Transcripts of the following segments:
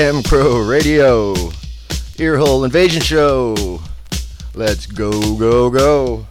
M Crow Radio, Earhole Invasion Show. Let's go, go, go.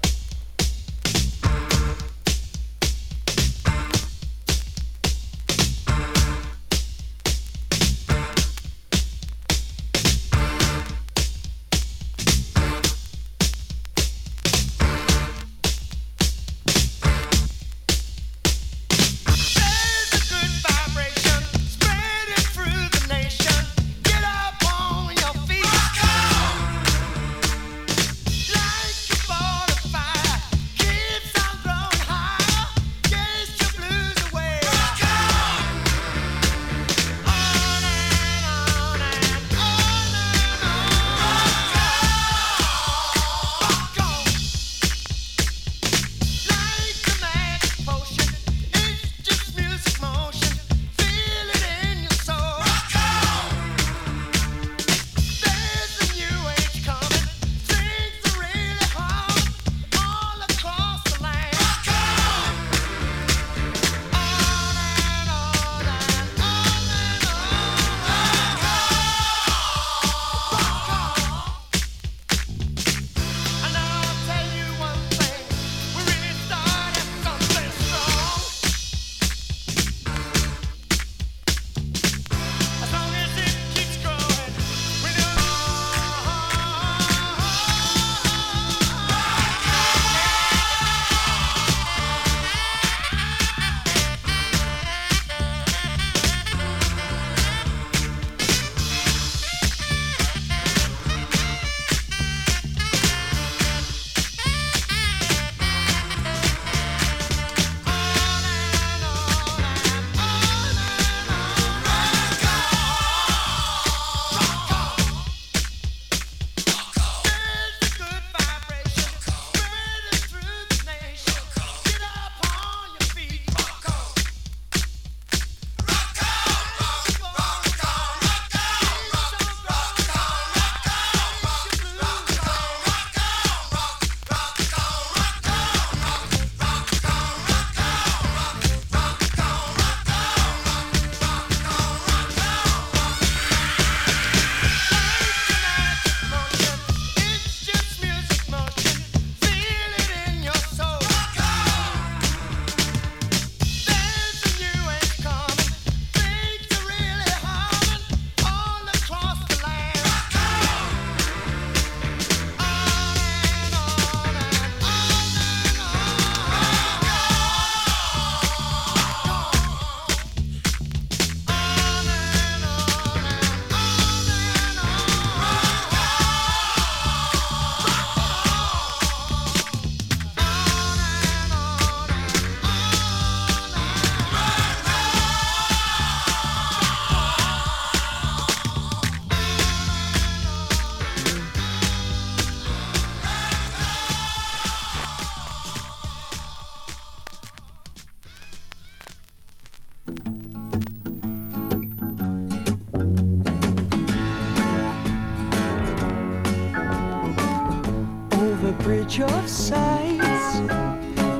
of sights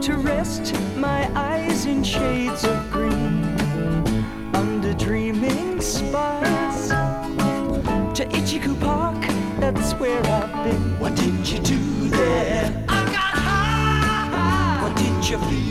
to rest my eyes in shades of green under dreaming spires to Itchycoo Park. That's where I've been. What did you do there? I got high. What did you feel?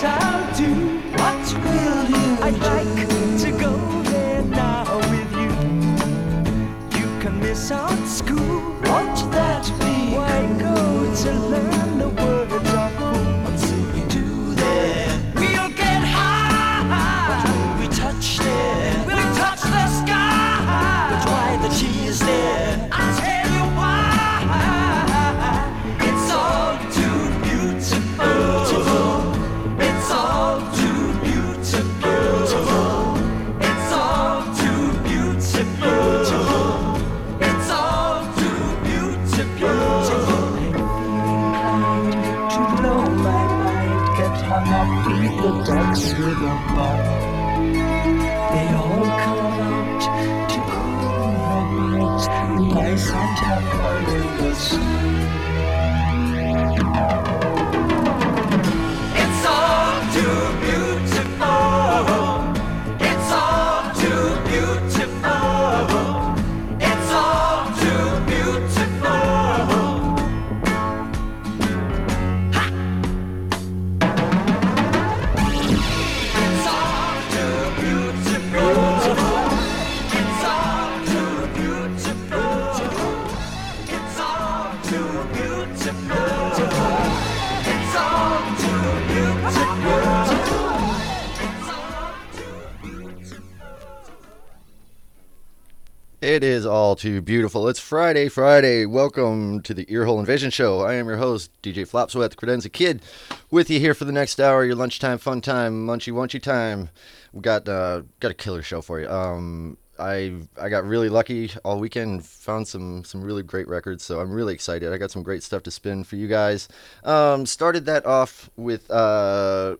time to. What will you I'd do? Like beat the decks with a bite. They all come out to cool the night, and I can't help under It is all too beautiful. It's Friday, Friday. Welcome to the Earhole Invasion Show. I am your host, DJ Flopsweat, the Credenza Kid, with you here for the next hour, your lunchtime fun time, munchy wunchy time. We got uh, got a killer show for you. Um, I I got really lucky all weekend, found some some really great records, so I'm really excited. I got some great stuff to spin for you guys. Um, started that off with uh,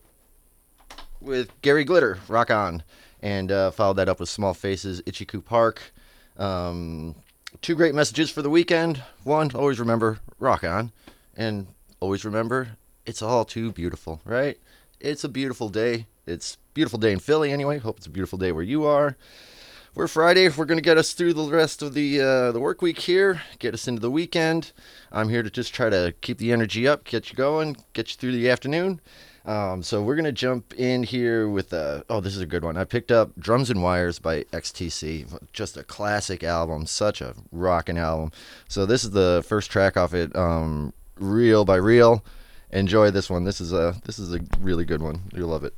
with Gary Glitter, Rock On, and uh, followed that up with Small Faces, Itchycoo Park. Um, two great messages for the weekend. One, always remember, rock on. And always remember, it's all too beautiful, right? It's a beautiful day. It's beautiful day in Philly anyway. Hope it's a beautiful day where you are. We're Friday. We're going to get us through the rest of the uh, the work week here, get us into the weekend. I'm here to just try to keep the energy up, get you going, get you through the afternoon. Um, so we're gonna jump in here with uh, oh this is a good one. I picked up Drums and Wires by XTC, just a classic album, such a rocking album. So this is the first track off it, um, Real by Reel. Enjoy this one. This is a this is a really good one. You'll love it.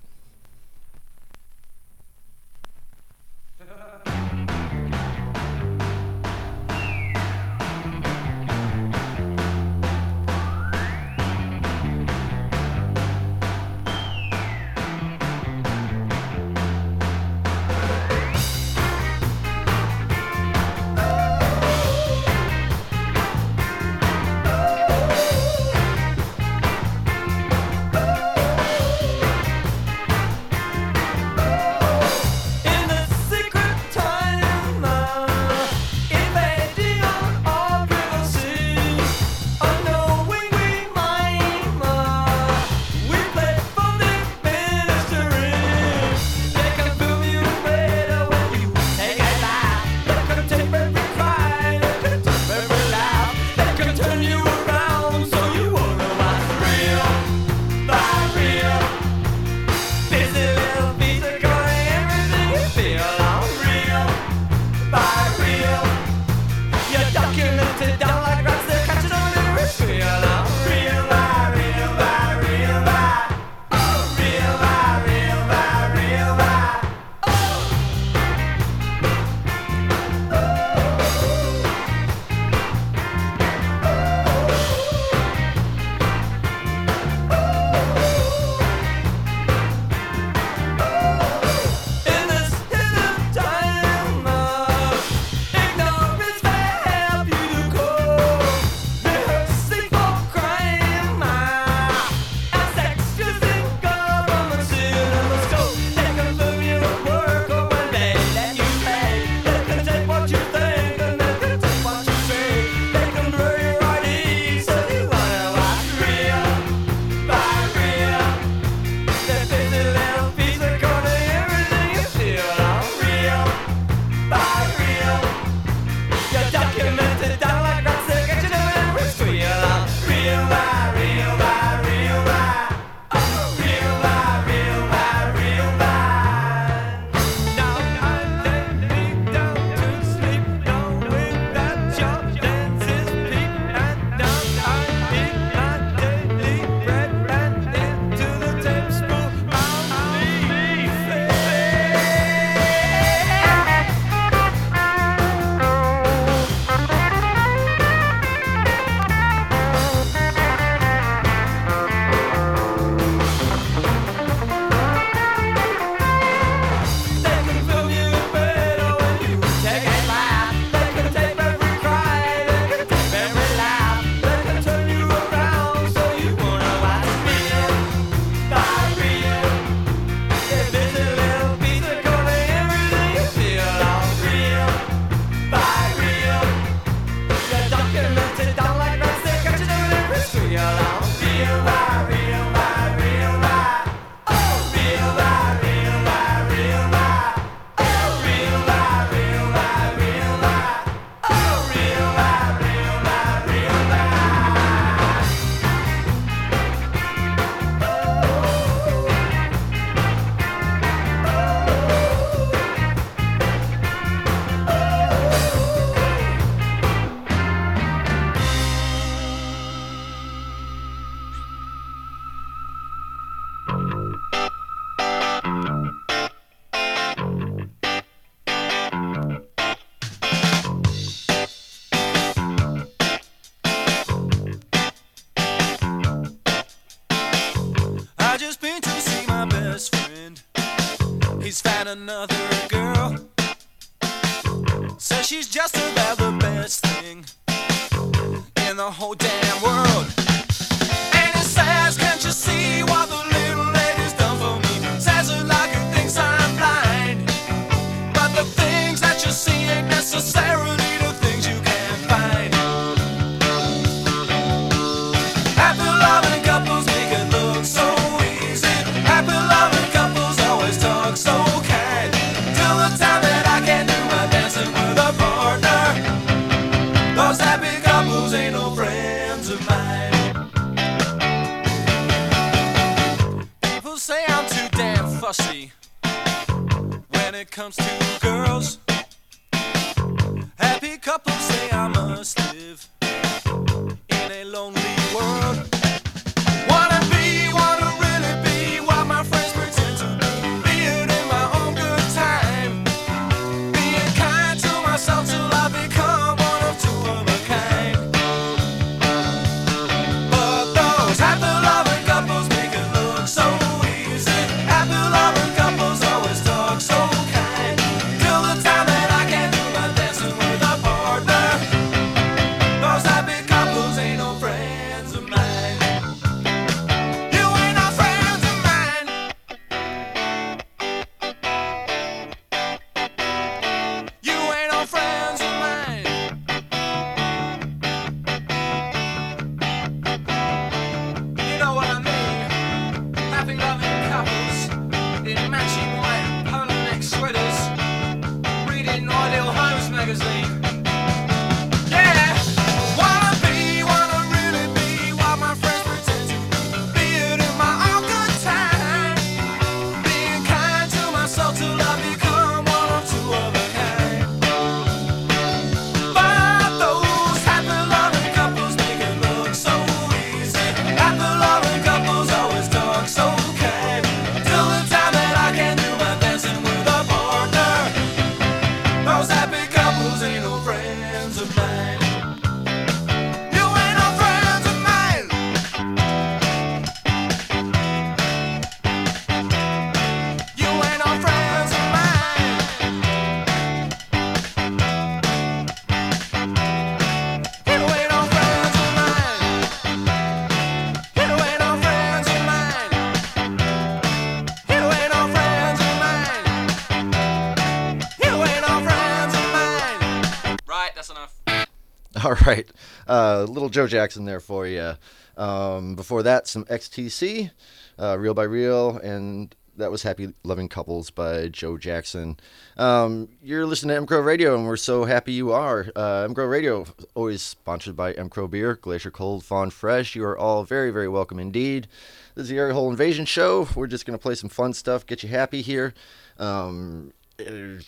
Uh, little Joe Jackson there for you. Um, before that, some XTC, uh, Real by Reel, and that was Happy Loving Couples by Joe Jackson. Um, you're listening to M Crow Radio, and we're so happy you are. Uh, M Crow Radio, always sponsored by M Crow Beer, Glacier Cold, Fawn Fresh. You are all very, very welcome indeed. This is the Earhole Invasion Show. We're just going to play some fun stuff, get you happy here. Um, if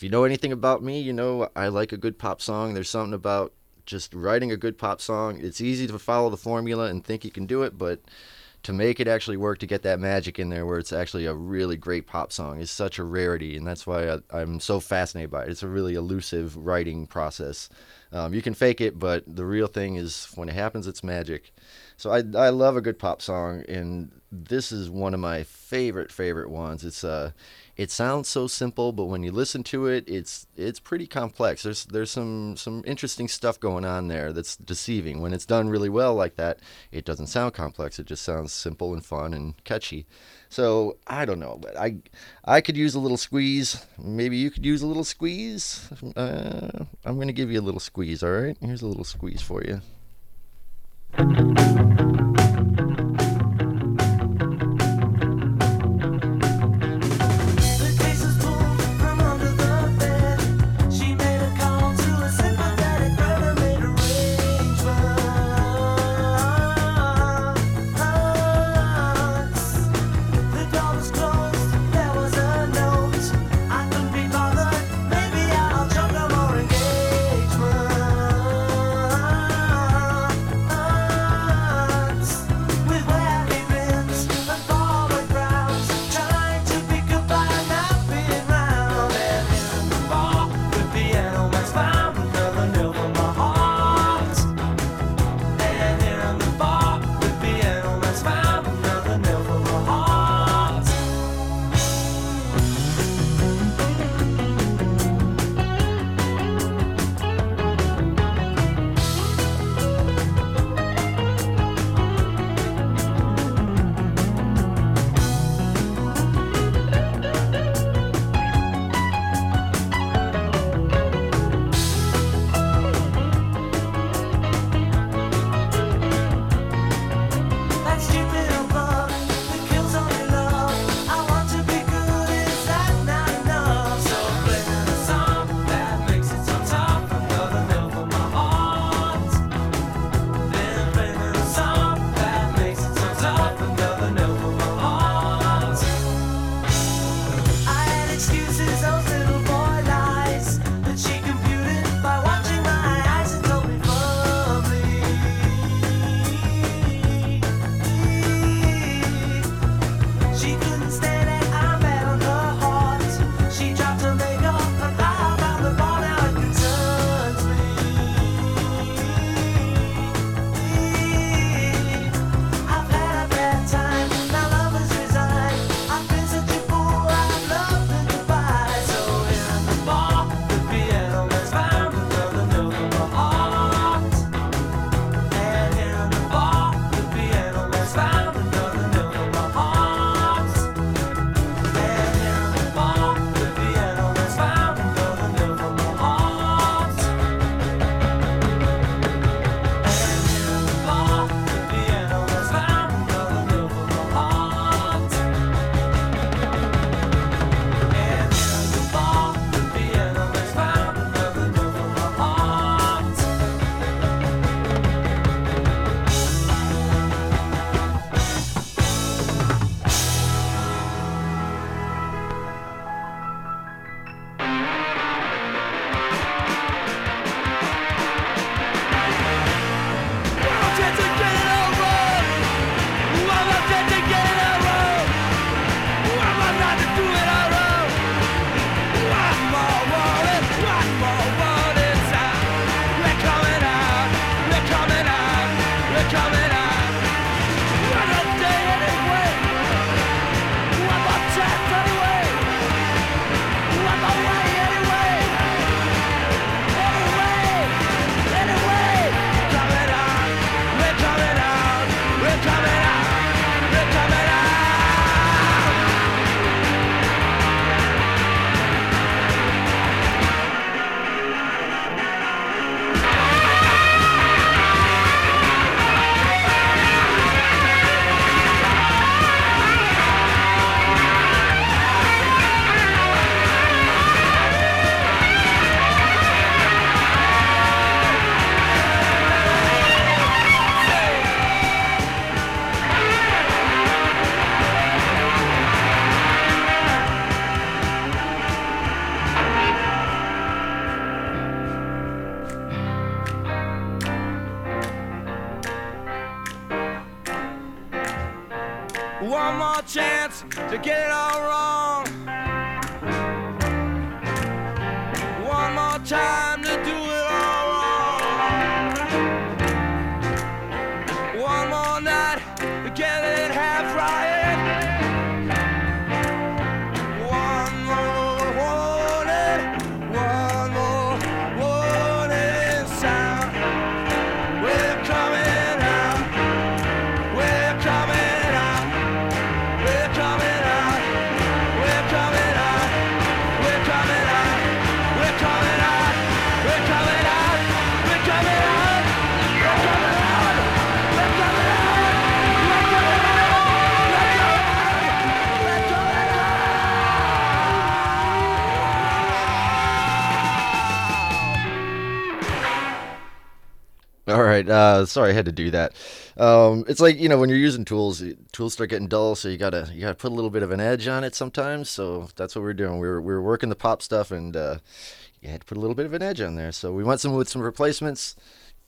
you know anything about me, you know I like a good pop song. There's something about just writing a good pop song. It's easy to follow the formula and think you can do it, but to make it actually work, to get that magic in there where it's actually a really great pop song is such a rarity, and that's why I, I'm so fascinated by it. It's a really elusive writing process. Um, you can fake it, but the real thing is when it happens, it's magic. So I, I love a good pop song, and this is one of my favorite favorite ones. It's uh, it sounds so simple, but when you listen to it, it's it's pretty complex. There's there's some some interesting stuff going on there that's deceiving. When it's done really well like that, it doesn't sound complex. It just sounds simple and fun and catchy. So I don't know, but I I could use a little squeeze. Maybe you could use a little squeeze. Uh, I'm gonna give you a little squeeze. All right, here's a little squeeze for you. One more chance to get it all wrong. Right. Uh, sorry, I had to do that. Um, it's like you know when you're using tools, tools start getting dull, so you gotta you gotta put a little bit of an edge on it sometimes. So that's what we're doing. We were we were working the pop stuff, and uh, you had to put a little bit of an edge on there. So we went some with some replacements.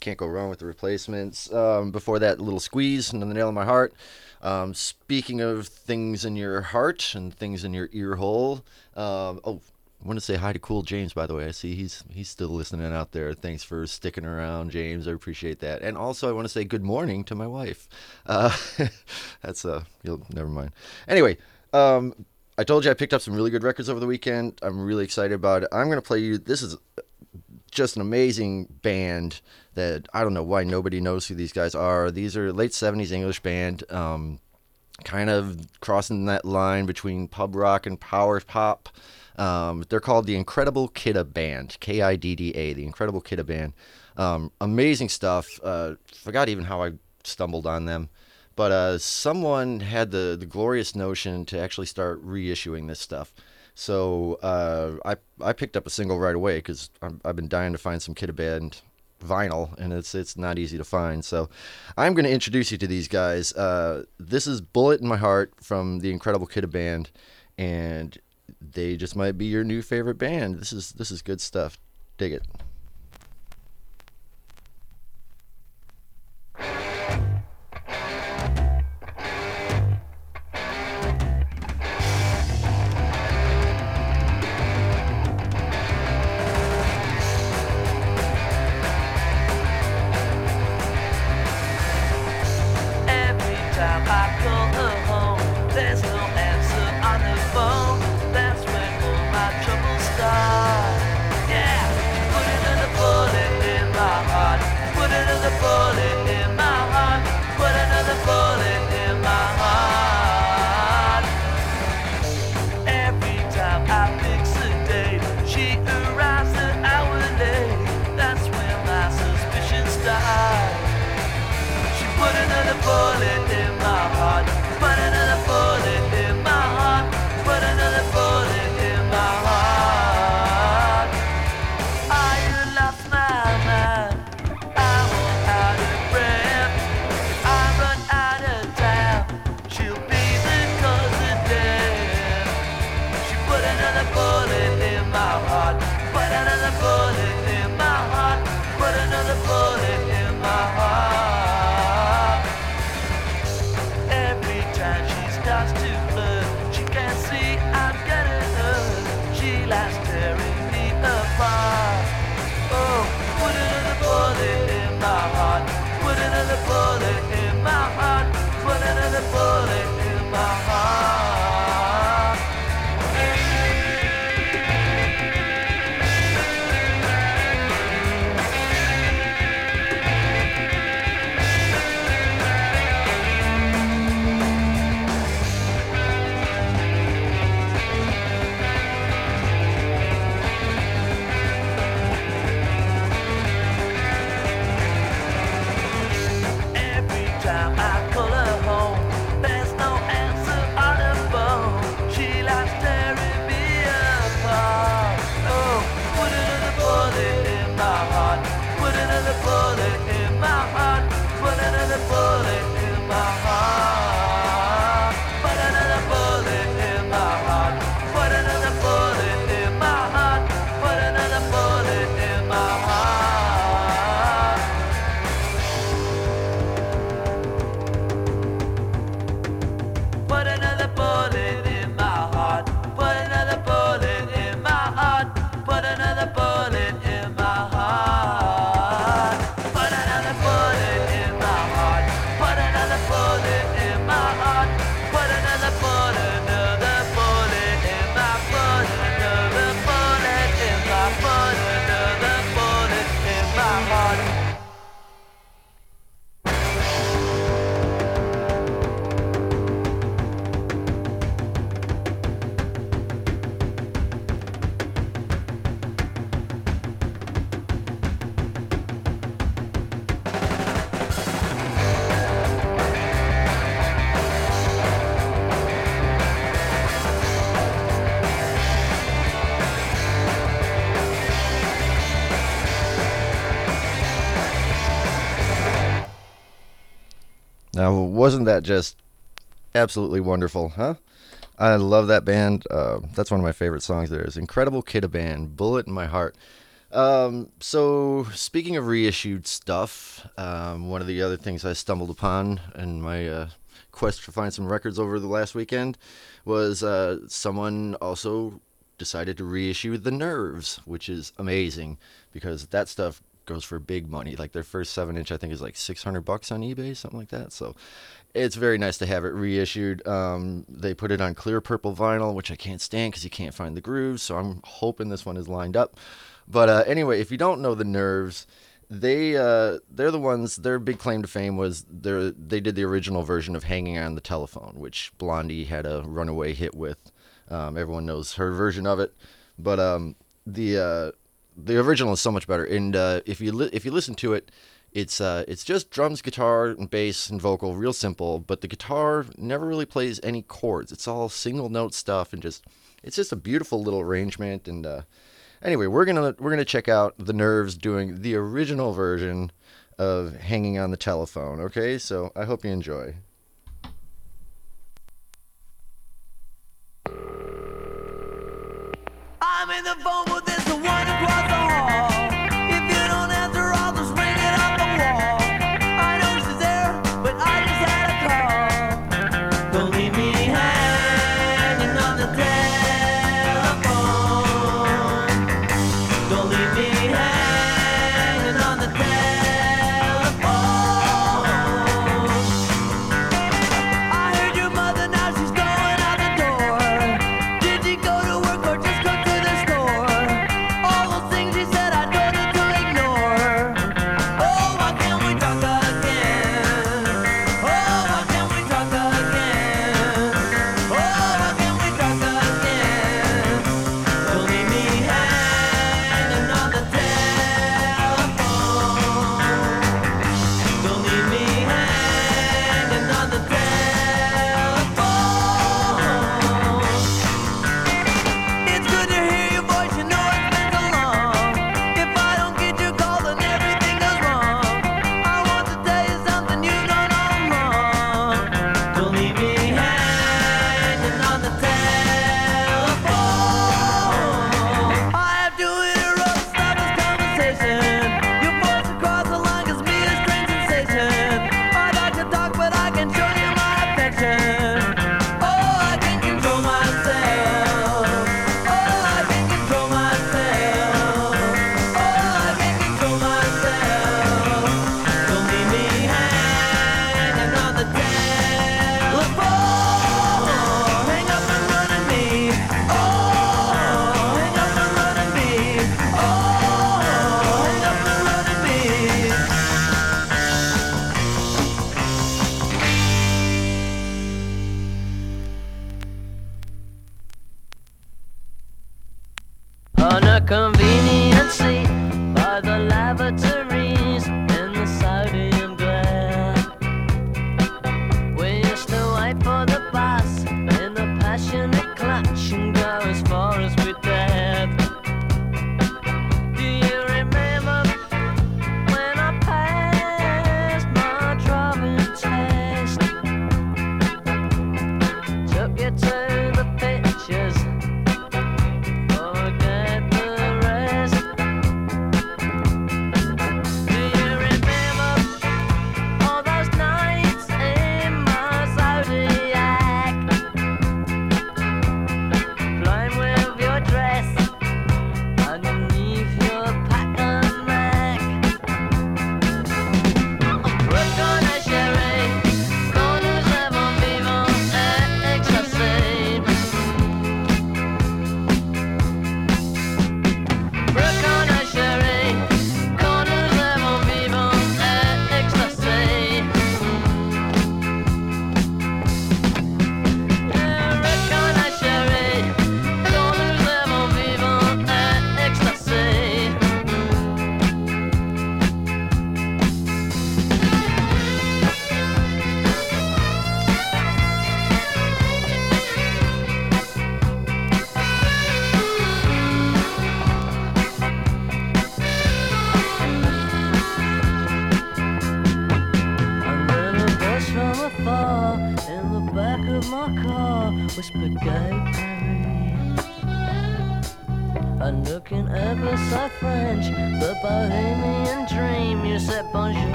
Can't go wrong with the replacements. Um, before that, little squeeze and the nail in my heart. Um, speaking of things in your heart and things in your ear hole. Um, oh, I want to say hi to Cool James, by the way. I see he's he's still listening out there. Thanks for sticking around, James. I appreciate that. And also, I want to say good morning to my wife. Uh, that's uh, you'll never mind. Anyway, um, I told you I picked up some really good records over the weekend. I'm really excited about it. I'm gonna play you. This is just an amazing band that I don't know why nobody knows who these guys are. These are late 70s English band. Um, kind of crossing that line between pub rock and power pop. Um, they're called the Incredible Kidda Band, K I D D A, the Incredible Kidda Band. Um, amazing stuff. Uh, forgot even how I stumbled on them, but uh, someone had the the glorious notion to actually start reissuing this stuff. So uh, I I picked up a single right away because I've been dying to find some Kidda Band vinyl, and it's it's not easy to find. So I'm going to introduce you to these guys. Uh, this is Bullet in My Heart from the Incredible Kidda Band, and they just might be your new favorite band. This is this is good stuff. Dig it. Now, wasn't that just absolutely wonderful, huh? I love that band. Uh, that's one of my favorite songs. There is Incredible Kidda Band, Bullet in My Heart. Um, so, speaking of reissued stuff, um, one of the other things I stumbled upon in my uh, quest to find some records over the last weekend was uh, someone also decided to reissue The Nerves, which is amazing because that stuff goes for big money. Like their first seven inch, I think, is like 600 bucks on eBay, something like that. So it's very nice to have it reissued. Um, they put it on clear purple vinyl, which I can't stand because you can't find the grooves. So I'm hoping this one is lined up. But uh, anyway, if you don't know the Nerves, they uh, they're the ones. Their big claim to fame was they they did the original version of "Hanging on the Telephone," which Blondie had a runaway hit with. Um, everyone knows her version of it, but um, the uh, the original is so much better. And uh, if you li- if you listen to it, it's uh, it's just drums, guitar, and bass and vocal, real simple. But the guitar never really plays any chords. It's all single note stuff, and just it's just a beautiful little arrangement. And uh, anyway, we're gonna we're gonna check out the Nerves doing the original version of "Hanging on the Telephone." Okay, so I hope you enjoy. I'm in the phone it's the one across the hall.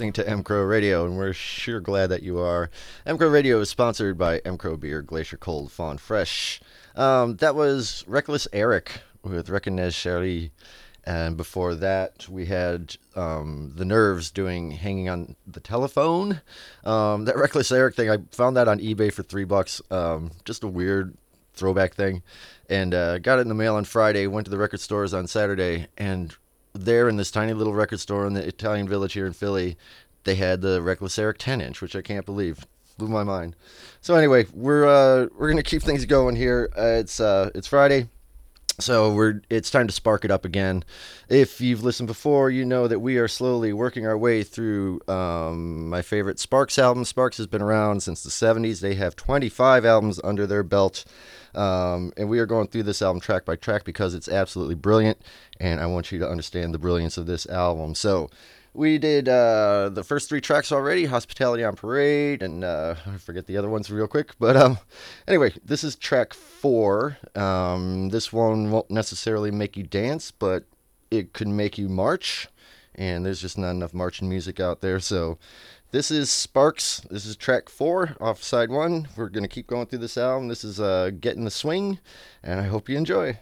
Listening to Crow Radio, and we're sure glad that you are. M Crow Radio is sponsored by M Crow Beer, Glacier Cold, Fawn Fresh. Um, that was Reckless Eric with Reconnez Cherie. And before that, we had um, The Nerves doing Hanging on the Telephone. Um, that Reckless Eric thing, I found that on eBay for three bucks. Um, just a weird throwback thing. And uh, got it in the mail on Friday, went to the record stores on Saturday, and there in this tiny little record store in the Italian village here in Philly, they had the Reckless Eric 10 inch, which I can't believe. Blew my mind. So anyway, we're uh, we're gonna keep things going here. Uh, it's uh, it's Friday, so we're it's time to spark it up again. If you've listened before, you know that we are slowly working our way through um, my favorite Sparks album. Sparks has been around since the 70s. They have 25 albums under their belt. Um, and we are going through this album track by track because it's absolutely brilliant, and I want you to understand the brilliance of this album. So, we did uh, the first three tracks already Hospitality on Parade, and uh, I forget the other ones real quick. But um, anyway, this is track four. Um, this one won't necessarily make you dance, but it could make you march, and there's just not enough marching music out there. So, this is Sparks. This is track four off side one. We're going to keep going through this album. This is uh, Get in the Swing, and I hope you enjoy.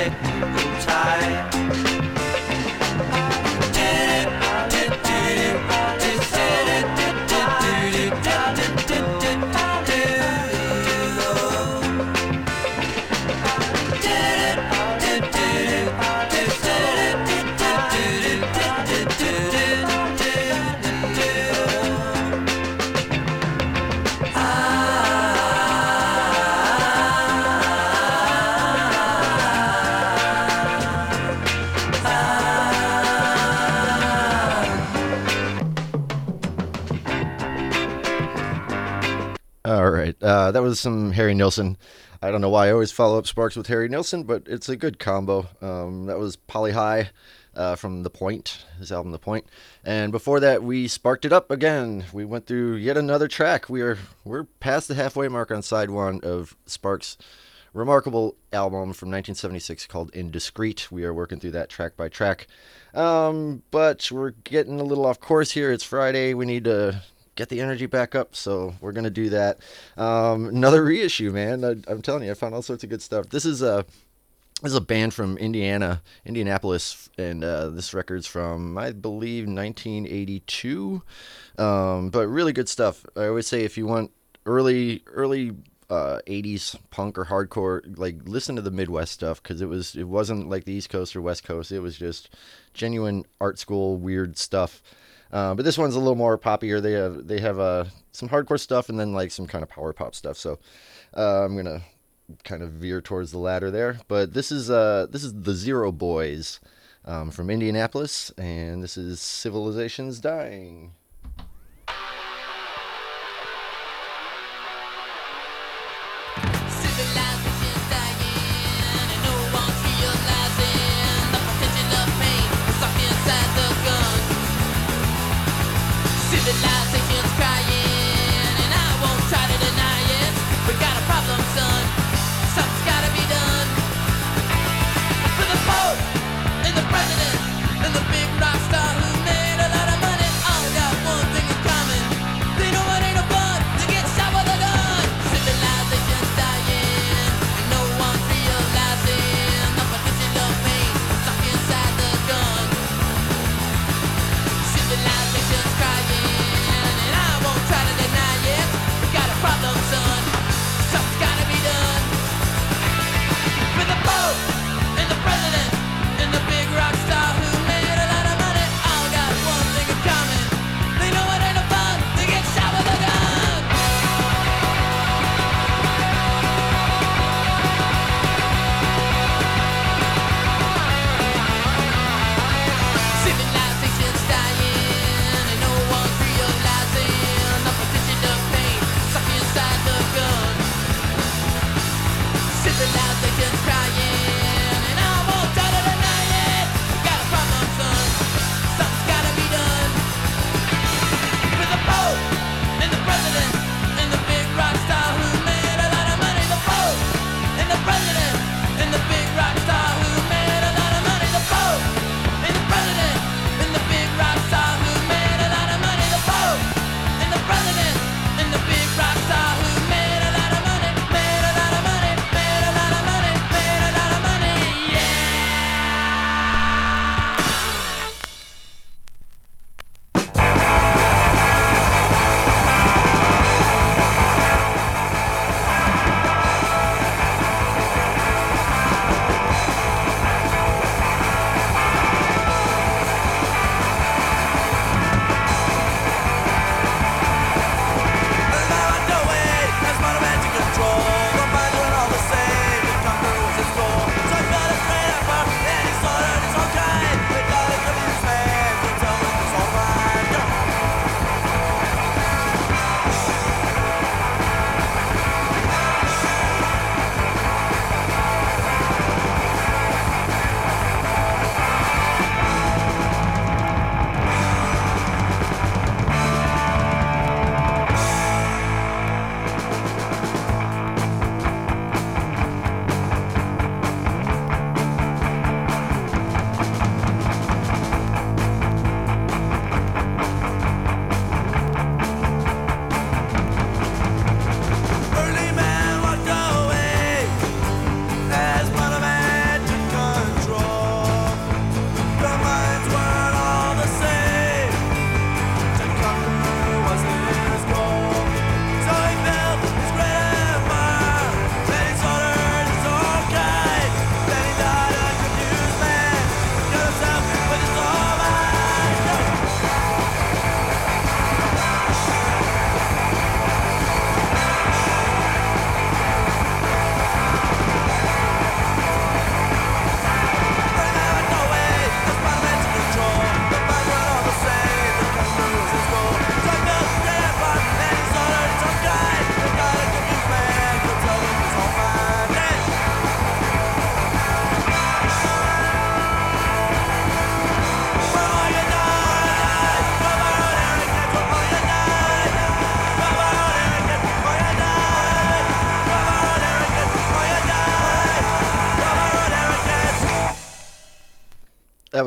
In some Harry Nilsson. I don't know why I always follow up Sparks with Harry Nilsson, but it's a good combo. Um, that was Poli High uh, from The Point, his album The Point. And before that, we sparked it up again. We went through yet another track. We are we're past the halfway mark on side one of Sparks' remarkable album from 1976 called Indiscreet. We are working through that track by track. Um, but we're getting a little off course here. It's Friday. We need to get the energy back up. So we're gonna do that. Um, another reissue, man. I, I'm telling you, I found all sorts of good stuff. This is a this is a band from Indiana, Indianapolis, and uh, this record's from I believe 1982. Um, but really good stuff. I always say if you want early early uh, 80s punk or hardcore, like listen to the Midwest stuff because it was it wasn't like the East Coast or West Coast. It was just genuine art school weird stuff. Uh, but this one's a little more poppier. They have they have uh, some hardcore stuff and then like some kind of power pop stuff. So uh, I'm gonna kind of veer towards the latter there. But this is uh this is the Zero Boys um, from Indianapolis, and this is Civilization's Dying.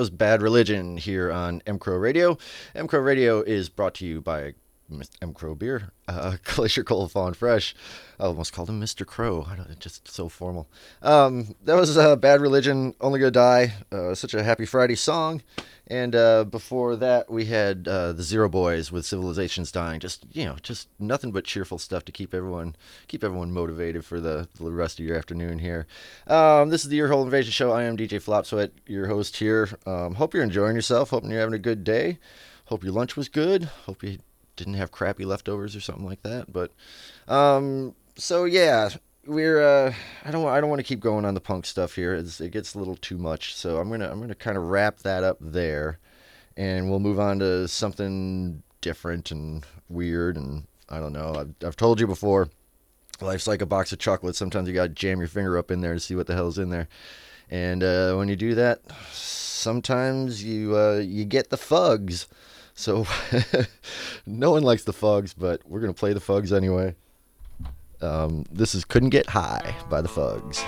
Was Bad Religion here on M Crow Radio. M Crow Radio is brought to you by M Crow Beer, uh, Glacier Cold Fawn Fresh. I almost called him Mr. Crow. I don't, just so formal. Um, that was uh, Bad Religion, Only Gonna Die. Uh, such a happy Friday song. And uh, before that, we had uh, the Zero Boys with Civilizations Dying. Just you know, just nothing but cheerful stuff to keep everyone keep everyone motivated for the, the rest of your afternoon here. Um, this is the Earhole Invasion Show. I am DJ Flop Sweat, your host here. Um, hope you're enjoying yourself. Hoping you're having a good day. Hope your lunch was good. Hope you didn't have crappy leftovers or something like that. But um, so yeah, we're uh, I don't I don't want to keep going on the punk stuff here. It's, it gets a little too much. So I'm gonna I'm gonna kind of wrap that up there, and we'll move on to something different and weird and I don't know. I've I've told you before. Life's like a box of chocolates. Sometimes you gotta jam your finger up in there to see what the hell's in there. And uh, when you do that, sometimes you uh, you get the fugs. So no one likes the fugs, but we're gonna play the fugs anyway. Um, this is "Couldn't Get High" by the Fugs.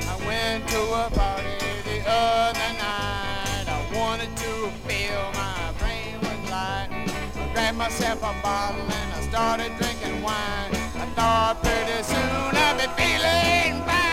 I went to a party the other night. I wanted to feel my brain was light. I grabbed myself a bottle and I started drinking wine. I thought pretty soon I'd be feeling fine,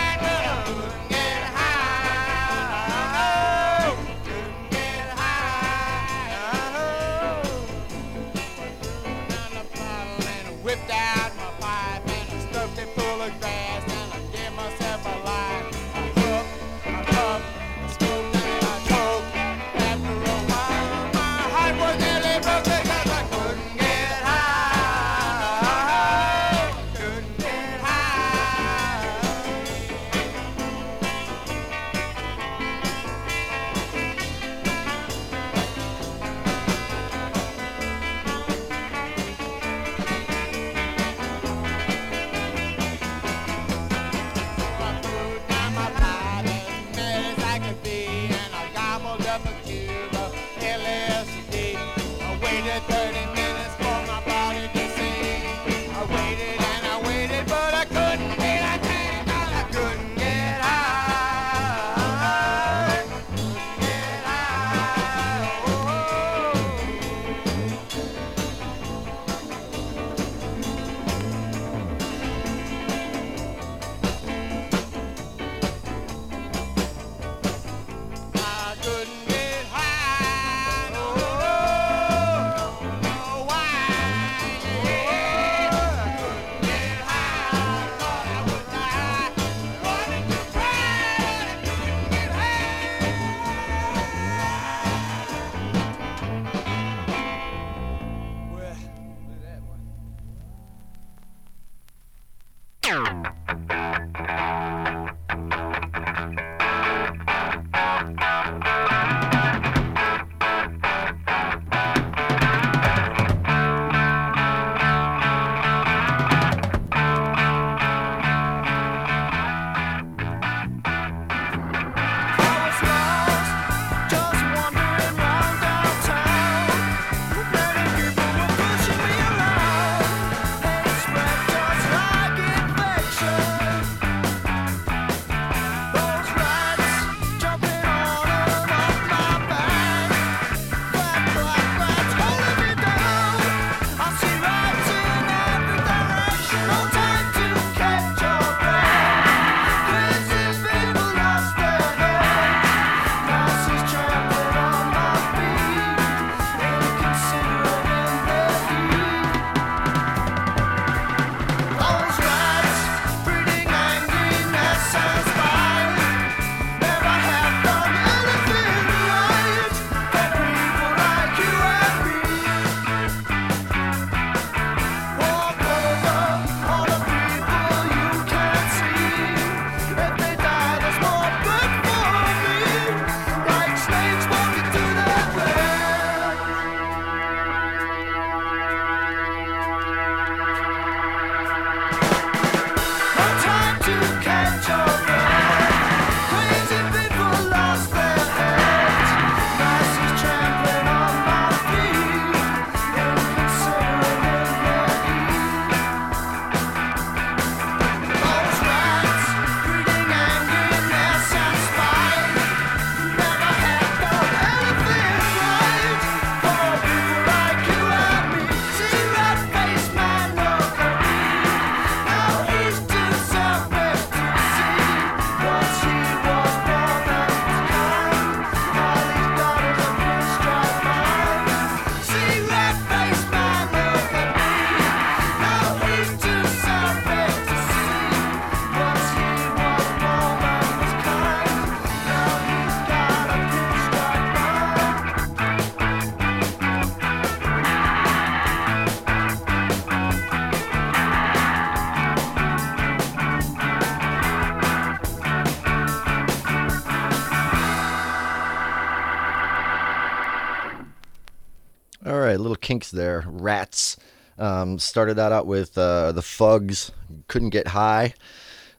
Kinks there. Rats. Um, started that out with uh, the Fugs. Couldn't get high.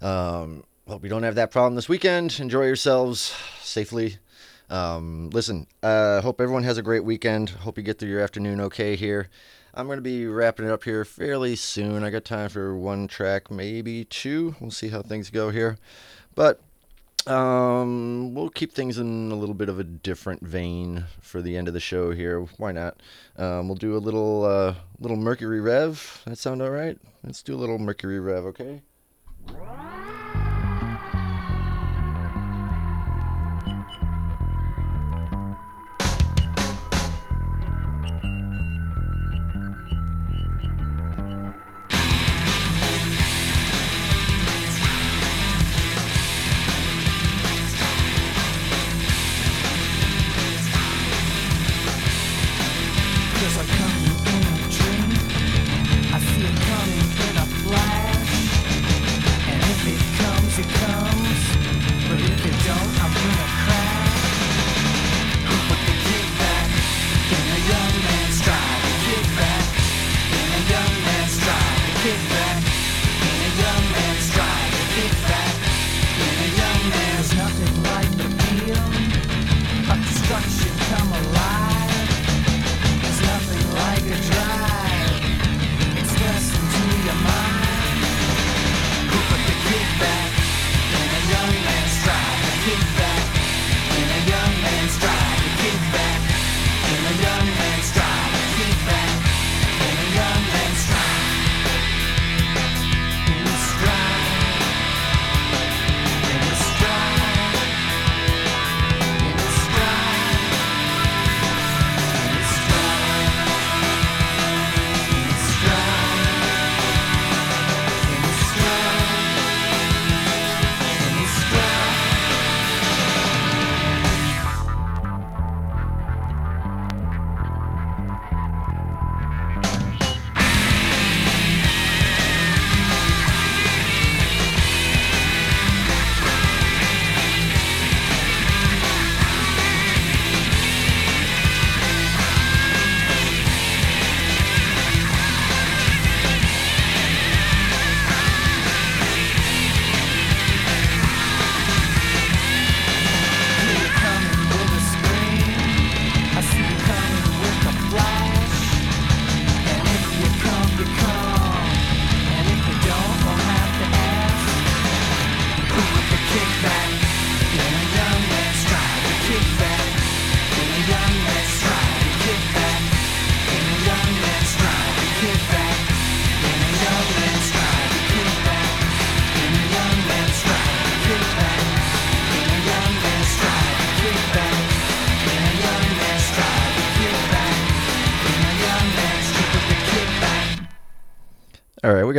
Um, hope you don't have that problem this weekend. Enjoy yourselves safely. Um, listen, uh, hope everyone has a great weekend. Hope you get through your afternoon okay here. I'm going to be wrapping it up here fairly soon. I got time for one track, maybe two. We'll see how things go here. But um, we'll keep things in a little bit of a different vein for the end of the show here. Why not? Um, we'll do a little uh, little Mercury Rev. That sound all right? Let's do a little Mercury Rev, okay?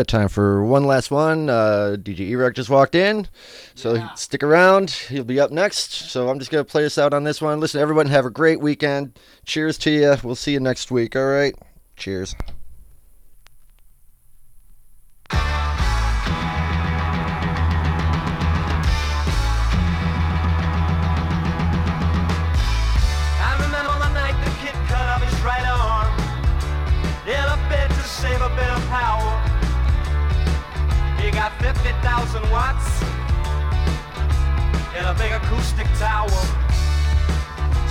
Time for one last one. Uh, DJ Erec just walked in, so stick around. He'll be up next. So I'm just gonna play us out on this one. Listen, everyone, have a great weekend. Cheers to you. We'll see you next week. All right. Cheers. Tower.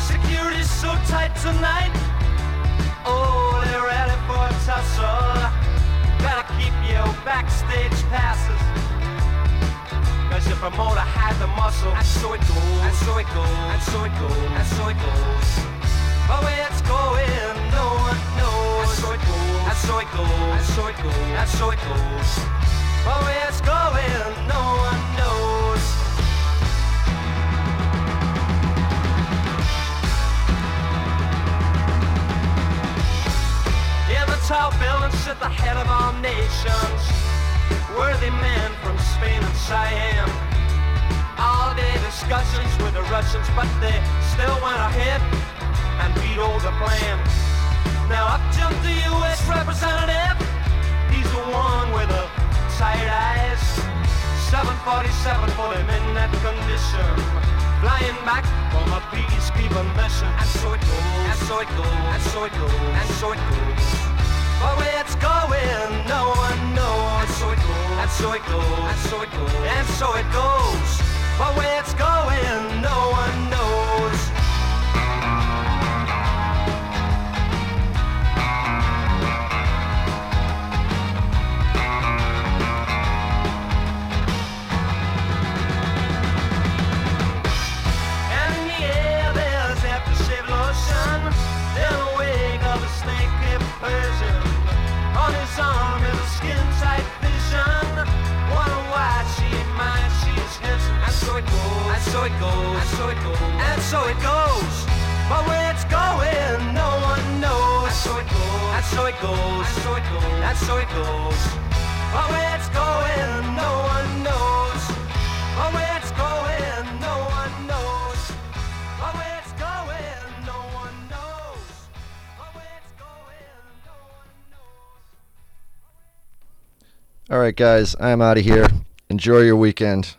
Security's so tight tonight. Oh, they're ready for a tussle. Gotta keep your backstage passes. Cause your promoter had the muscle. And so it goes. And so it goes. And so it goes. And so it goes. But where it's going, no one knows. And so it goes. And so it goes. And so it goes. And so it goes. But where it's going, no one knows. Building sit the head of our nations. Worthy men from Spain and Siam. All day discussions with the Russians, but they still went ahead and vetoed the plan. Now up jumped the U.S. representative. He's the one with the tired eyes. 747 for him in that condition. Flying back from a peacekeeper mission. And so it goes, and so it goes, and so it goes, and so it goes. But where it's going, no one knows. And so it goes, and so it goes, and so it goes, and so it goes. But where it's going, no one knows. So it goes, and so it goes, and so it goes. But where it's going, no one knows. And so it goes, and so it goes, and so it goes, and so it goes. But where it's going, no one knows. But where it's going, no one knows. But where it's going, no one knows. But where it's going, no one knows. All right, guys, I'm out of here. Enjoy your weekend.